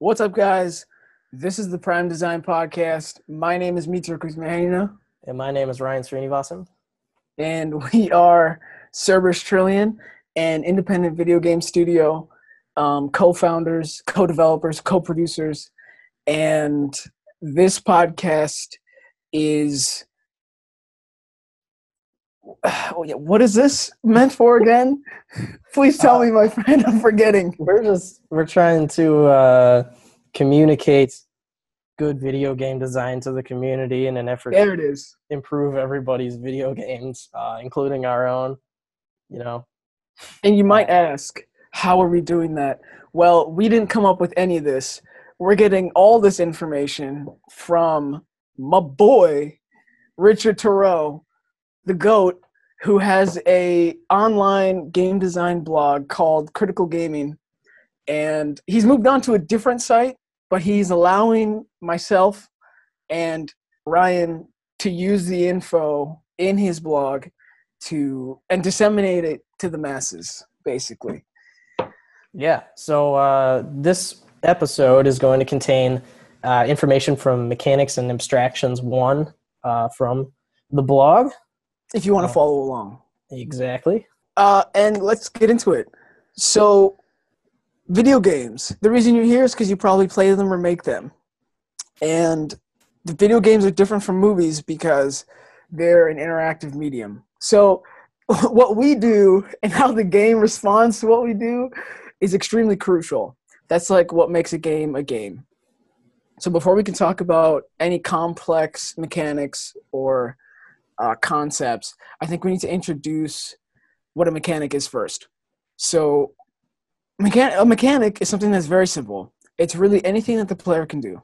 What's up, guys? This is the Prime Design Podcast. My name is Mitra Kuzmahanina, And my name is Ryan Srinivasan. and we are Cerberus Trillion, an independent video game studio, um, co-founders, co-developers, co-producers, and this podcast is. Oh, yeah. What is this meant for again? Please tell me, my friend. I'm forgetting. We're just we're trying to uh, communicate good video game design to the community in an effort There to it is. improve everybody's video games, uh, including our own. You know, And you might ask, how are we doing that? Well, we didn't come up with any of this. We're getting all this information from my boy, Richard Terrell, the GOAT, who has a online game design blog called Critical Gaming. And he's moved on to a different site, but he's allowing myself and Ryan to use the info in his blog to and disseminate it to the masses basically yeah. So uh, this episode is going to contain uh, information from Mechanics and Abstractions One uh, from the blog. If you want to Oh. follow along. Exactly. uh, and let's get into it. So video games. The reason you're here is because you probably play them or make them. And the video games are different from movies because they're an interactive medium. So what we do and how the game responds to what we do is extremely crucial. That's like what makes a game a game. So before we can talk about any complex mechanics or uh, concepts i think we need to introduce what a mechanic is first. So, mechan- a mechanic is something that's very simple. It's really anything that the player can do,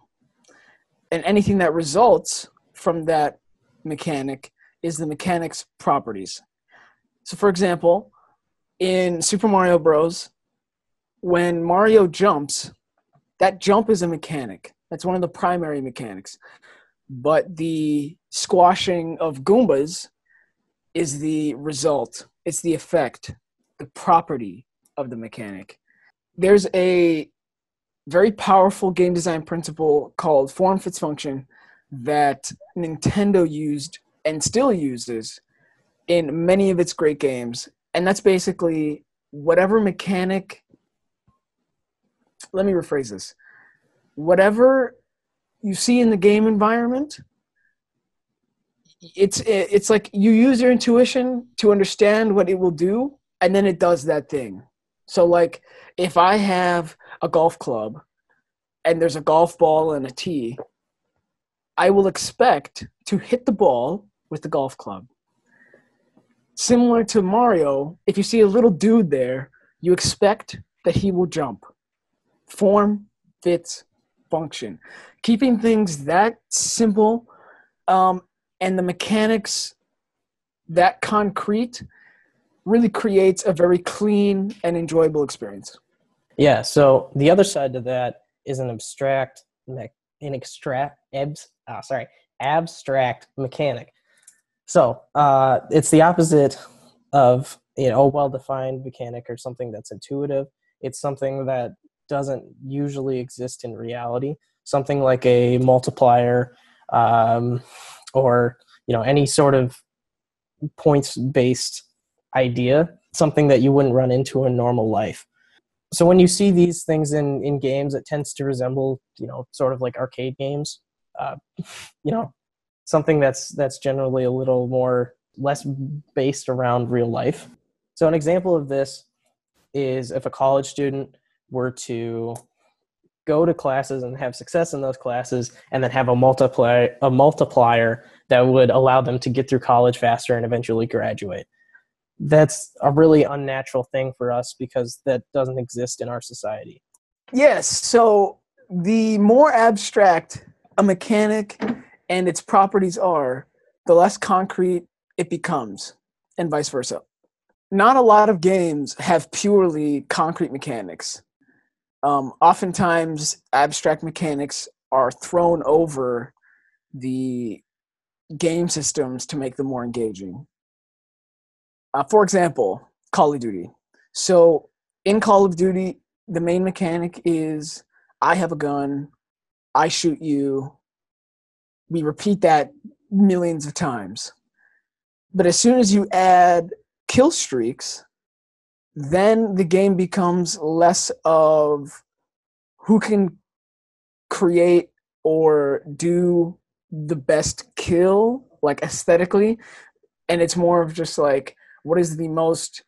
and anything that results from that mechanic is the mechanic's properties. So, for example, in Super Mario Bros., when Mario jumps, that jump is a mechanic. That's one of the primary mechanics. But the squashing of Goombas is the result it's the effect the property of the mechanic. There's a very powerful game design principle called form fits function that nintendo used and still uses in many of its great games. And that's basically whatever mechanic let me rephrase this. Whatever you see in the game environment it's it's like you use your intuition to understand what it will do and then it does that thing. So like if i have a golf club and there's a golf ball and a tee i will expect to hit the ball with the golf club. Similar to mario if you see a little dude there you expect that he will jump. Form fits function. Keeping things that simple um, and the mechanics that concrete really creates a very clean and enjoyable experience Yeah. So the other side to that is an abstract, me- an extract, abs, ah, sorry, abstract mechanic. So uh, it's the opposite of you know a well-defined mechanic or something that's intuitive. It's something that doesn't usually exist in reality. Something like a multiplier, um, or you know any sort of points-based idea. Something that you wouldn't run into in normal life so when you see these things in in games it tends to resemble you know sort of like arcade games uh, you know something that's that's generally a little more less based around real life so an example of this is if a college student were to go to classes and have success in those classes and then have a multiplier a multiplier that would allow them to get through college faster and eventually graduate. That's a really unnatural thing for us because that doesn't exist in our society. yes so the more abstract a mechanic and its properties are the less concrete it becomes and vice versa. Not a lot of games have purely concrete mechanics um, oftentimes abstract mechanics are thrown over the game systems to make them more engaging uh, for example call of duty so in call of duty the main mechanic is I have a gun, I shoot you. We repeat that millions of times. But as soon as you add kill streaks, then the game becomes less of who can create or do the best kill, like aesthetically, and it's more of just like what is the most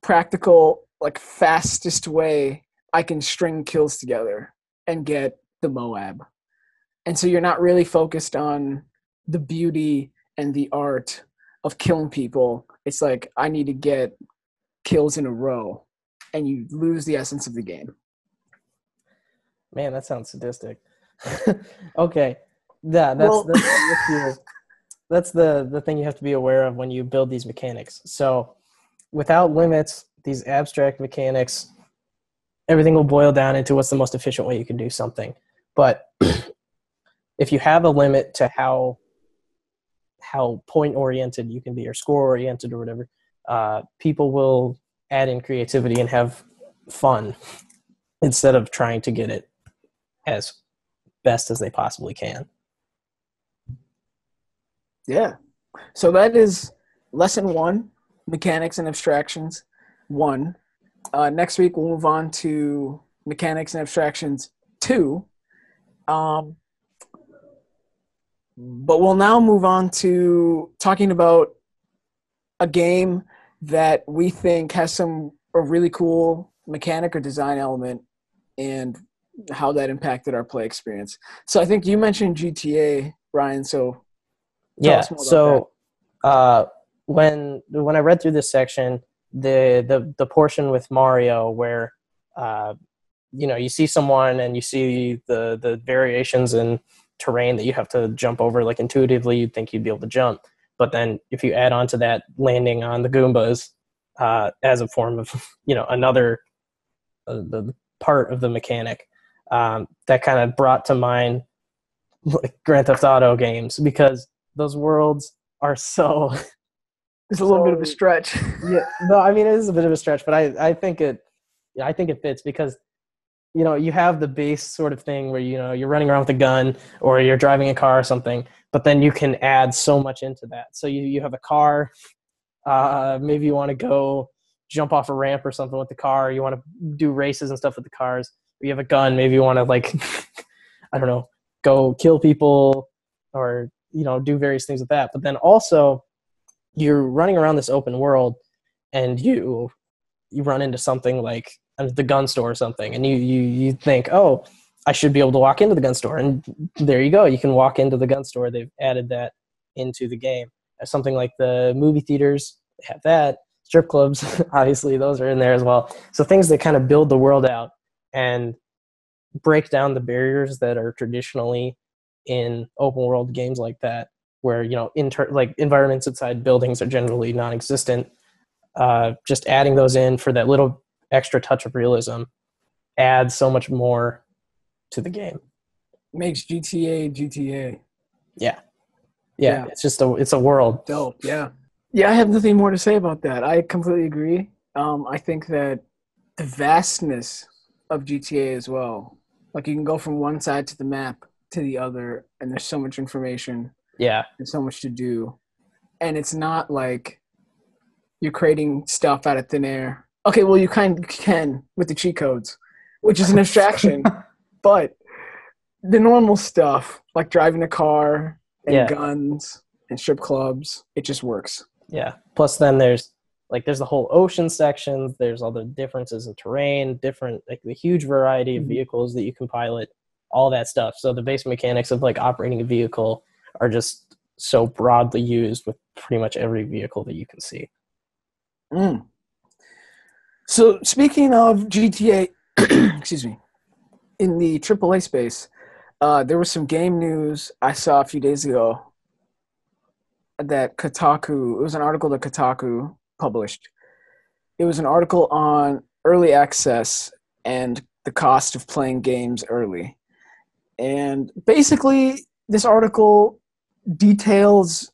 practical, like fastest way I can string kills together and get the Moab. And so you're not really focused on the beauty and the art of killing people. It's like I need to get kills in a row and you lose the essence of the game. Man, that sounds sadistic. okay. Yeah, that's well, that's, that's, that's the the thing you have to be aware of when you build these mechanics. So without limits, these abstract mechanics, everything will boil down into what's the most efficient way you can do something. But if you have a limit to how how point oriented you can be or score oriented or whatever, uh, people will add in creativity and have fun instead of trying to get it as best as they possibly can. Yeah. So that is lesson one mechanics and abstractions one. Uh, next week, we'll move on to mechanics and abstractions two. Um, but we'll now move on to talking about a game that we think has some a really cool mechanic or design element and how that impacted our play experience. So I think you mentioned GTA, Ryan. So yeah, so uh, when when I read through this section, the the the portion with Mario where uh, you know you see someone and you see the the variations in terrain that you have to jump over like intuitively you'd think you'd be able to jump but then if you add on to that landing on the goombas uh, as a form of you know another uh, the part of the mechanic um, that kind of brought to mind like grand theft auto games because those worlds are so it's a little so, bit of a stretch. Yeah no i mean it is a bit of a stretch but i i think it yeah, i think it fits because you know you have the base sort of thing where you know you're running around with a gun or you're driving a car or something but then you can add so much into that. So you, you have a car uh, maybe you want to go jump off a ramp or something with the car you want to do races and stuff with the cars you have a gun maybe you want to like i don't know go kill people or you know do various things with that. But then also you're running around this open world and you you run into something like the gun store or something and you you you think oh i should be able to walk into the gun store and there you go you can walk into the gun store they've added that into the game. Something like the movie theaters have that strip clubs obviously those are in there as well. So things that kind of build the world out and break down the barriers that are traditionally in open world games like that where you know inter- like environments inside buildings are generally non-existent uh, just adding those in for that little extra touch of realism adds so much more to the game. Makes gta gta yeah. Yeah, yeah. it's just a it's a world. Dope yeah. Yeah i have nothing more to say about that. I completely agree. Um, i think that the vastness of gta as well like you can go from one side to the map to the other and there's so much information yeah. there's so much to do. And it's not like you're creating stuff out of thin air okay well you kind of can with the cheat codes which is an abstraction but the normal stuff like driving a car and yeah. guns and strip clubs it just works yeah plus then there's like there's the whole ocean sections there's all the differences in terrain different like the huge variety of mm-hmm. vehicles that you can pilot all that stuff. So the base mechanics of like operating a vehicle are just so broadly used with pretty much every vehicle that you can see. Mm. So speaking of GTA, excuse me, in the AAA space, uh, there was some game news I saw a few days ago that Kotaku. It was an article that Kotaku published. It was an article on early access and the cost of playing games early. And basically, this article details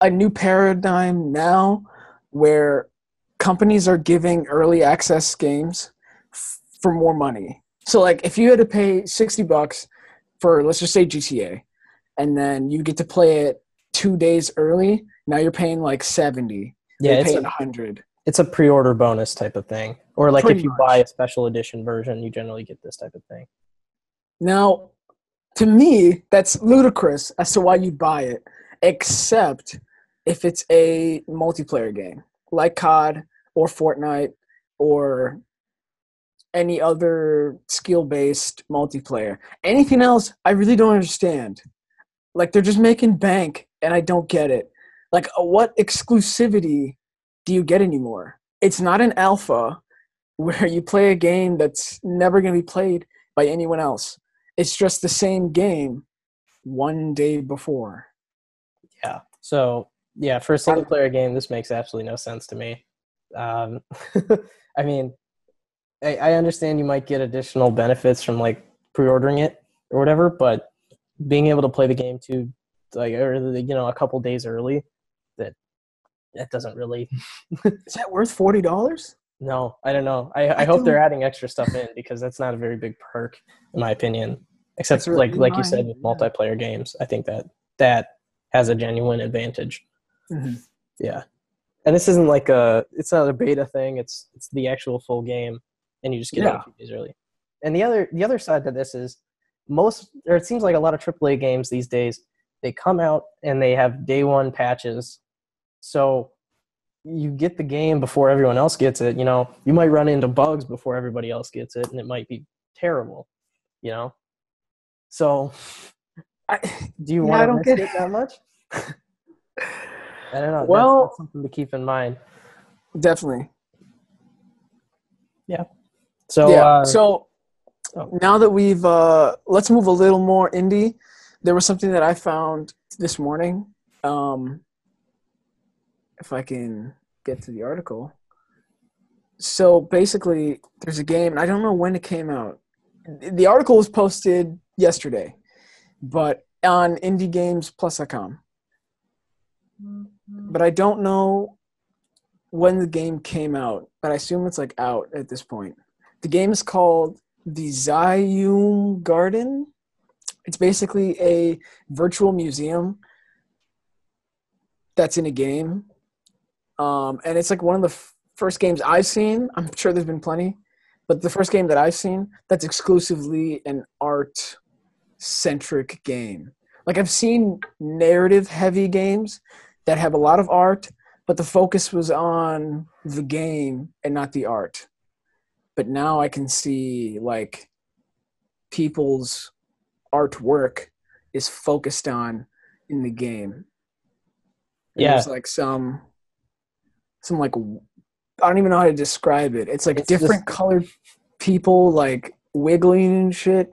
a new paradigm now where companies are giving early access games f- for more money. So like if you had to pay 60 bucks for let's just say GTA and then you get to play it 2 days early, now you're paying like 70. Yeah, you're it's paying a, 100. it's a pre-order bonus type of thing. Or like Pretty if you much. buy a special edition version, you generally get this type of thing. Now, to me, that's ludicrous as to why you'd buy it, except if it's a multiplayer game like COD or Fortnite or any other skill based multiplayer. Anything else, I really don't understand. Like, they're just making bank, and I don't get it. Like, uh, what exclusivity do you get anymore? It's not an alpha where you play a game that's never going to be played by anyone else it's just the same game one day before. Yeah. So yeah, for a single player game, this makes absolutely no sense to me. Um, I mean, I, I understand you might get additional benefits from like pre-ordering it or whatever, but being able to play the game too, like or you know a couple days early, that that doesn't really. Is that worth forty dollars? No, I don't know. I, I, I hope they're adding extra stuff in because that's not a very big perk, in my opinion. Except really like like you said with yeah. multiplayer games, I think that that has a genuine advantage. Yeah, and this isn't like a it's not a beta thing. It's it's the actual full game, and you just get it a few days early. And the other the other side to this is most or it seems like a lot of AAA games these days they come out and they have day one patches, so you get the game before everyone else gets it. You know, you might run into bugs before everybody else gets it, and it might be terrible. You know, so I, do you Yeah, want to risk get it that much? I don't know. That's- Well- that's something to keep in mind. definitely. Yeah. So yeah. uh, so oh. now that we've uh, let's move a little more indie. There was something that I found this morning. Um, if I can get to the article. So basically, there's a game, and I don't know when it came out. The article was posted yesterday, but on indiegamesplus.com. But I don't know when the game came out, but I assume it's like out at this point. The game is called the Zium Garden. It's basically a virtual museum that's in a game. Um, and it's like one of the f- first games I've seen. I'm sure there's been plenty, but the first game that I've seen that's exclusively an art centric game. Like I've seen narrative heavy games that have a lot of art, but the focus was on the game and not the art. But now I can see like people's artwork is focused on in the game. And Yeah. There's like some some like I don't even know how to describe it. It's like It's different just- colored people like wiggling and shit.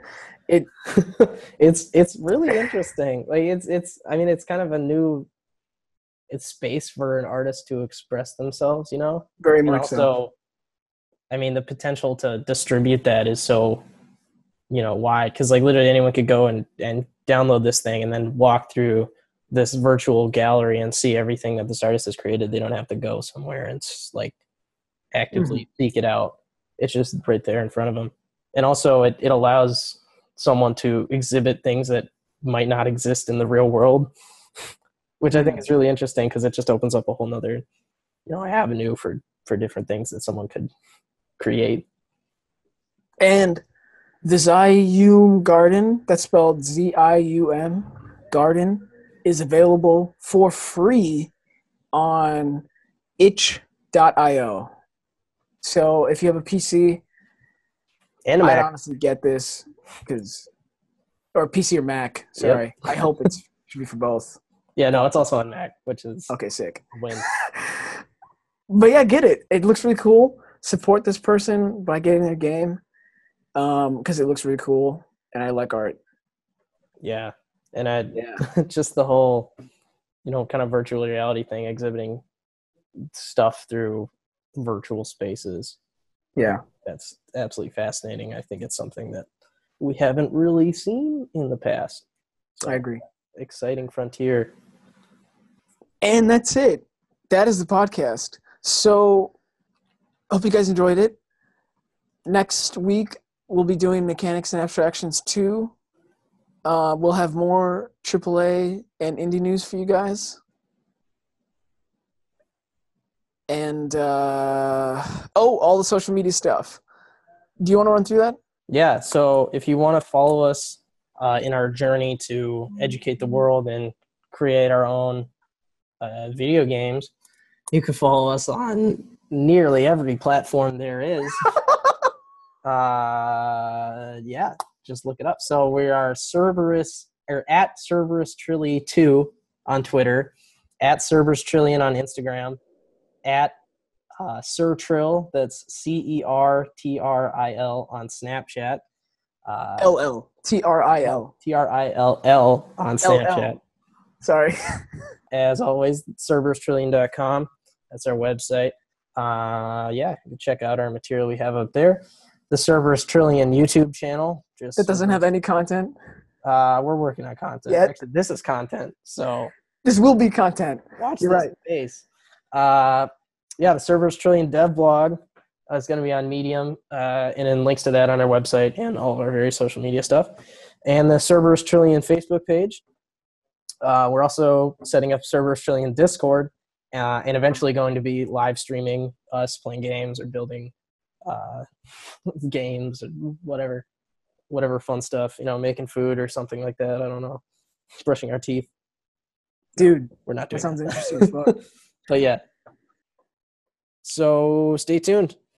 It it's it's really interesting. Like it's it's I mean it's kind of a new it's space for an artist to express themselves, you know? Very much also so. I mean the potential to distribute that is so you know wide because like literally anyone could go and and download this thing and then walk through this virtual gallery and see everything that this artist has created. They don't have to go somewhere and like actively mm-hmm. seek it out. It's just right there in front of them and also it, it allows someone to exhibit things that might not exist in the real world which i think mm-hmm. is really interesting because it just opens up a whole nother you know avenue for for different things that someone could create And the Zium Garden, that's spelled Z I U M, Garden, is available for free on itch.io. So if you have a PC, and a Mac. honestly get this because, or PC or Mac. Sorry, I hope it's should be for both. Yeah no it's also on mac which is Okay, sick. win but yeah, get it. It looks really cool. Support this person by getting their game um, because it looks really cool, and I like art. yeah and i Yeah. just the whole you know kind of virtual reality thing exhibiting stuff through virtual spaces Yeah. that's absolutely fascinating i think it's something that we haven't really seen in the past so I agree. exciting frontier And that's it. That is the podcast. So, hope you guys enjoyed it. Next week, we'll be doing Mechanics and Abstractions 2. Uh, we'll have more AAA and indie news for you guys. And uh, oh, all the social media stuff. Do you want to run through that? Yeah. So if you want to follow us uh, in our journey to educate the world and create our own uh, video games, you can follow us on nearly every platform there is. uh, yeah, just look it up. So we are Cerberus or at Cerberus Trilly two on Twitter, at Cerberus Trillion on Instagram, at uh, CerTrill. That's C E R T R I L on Snapchat. Uh, L L T R I L. T R I L L on Snapchat. Sorry. As always, cerberustrillion.com. That's our website. Uh, yeah, you can check out our material we have up there. The Cerberus Trillion YouTube channel. Just It doesn't have any content. Uh, we're working on content. Yet. Actually, this is content. So This will be content. watch You're this right. space. Uh, yeah, the Cerberus Trillion dev blog uh, is going to be on Medium, uh, and then links to that on our website and all of our various social media stuff. And the Cerberus Trillion Facebook page. Uh, we're also setting up Cerberus Trillion Discord, uh, and eventually going to be live streaming us playing games or building uh, games or whatever, whatever fun stuff. You know, making food or something like that. I don't know. Brushing our teeth. Dude, We're not doing that sounds that. interesting as fuck. but yeah. So stay tuned.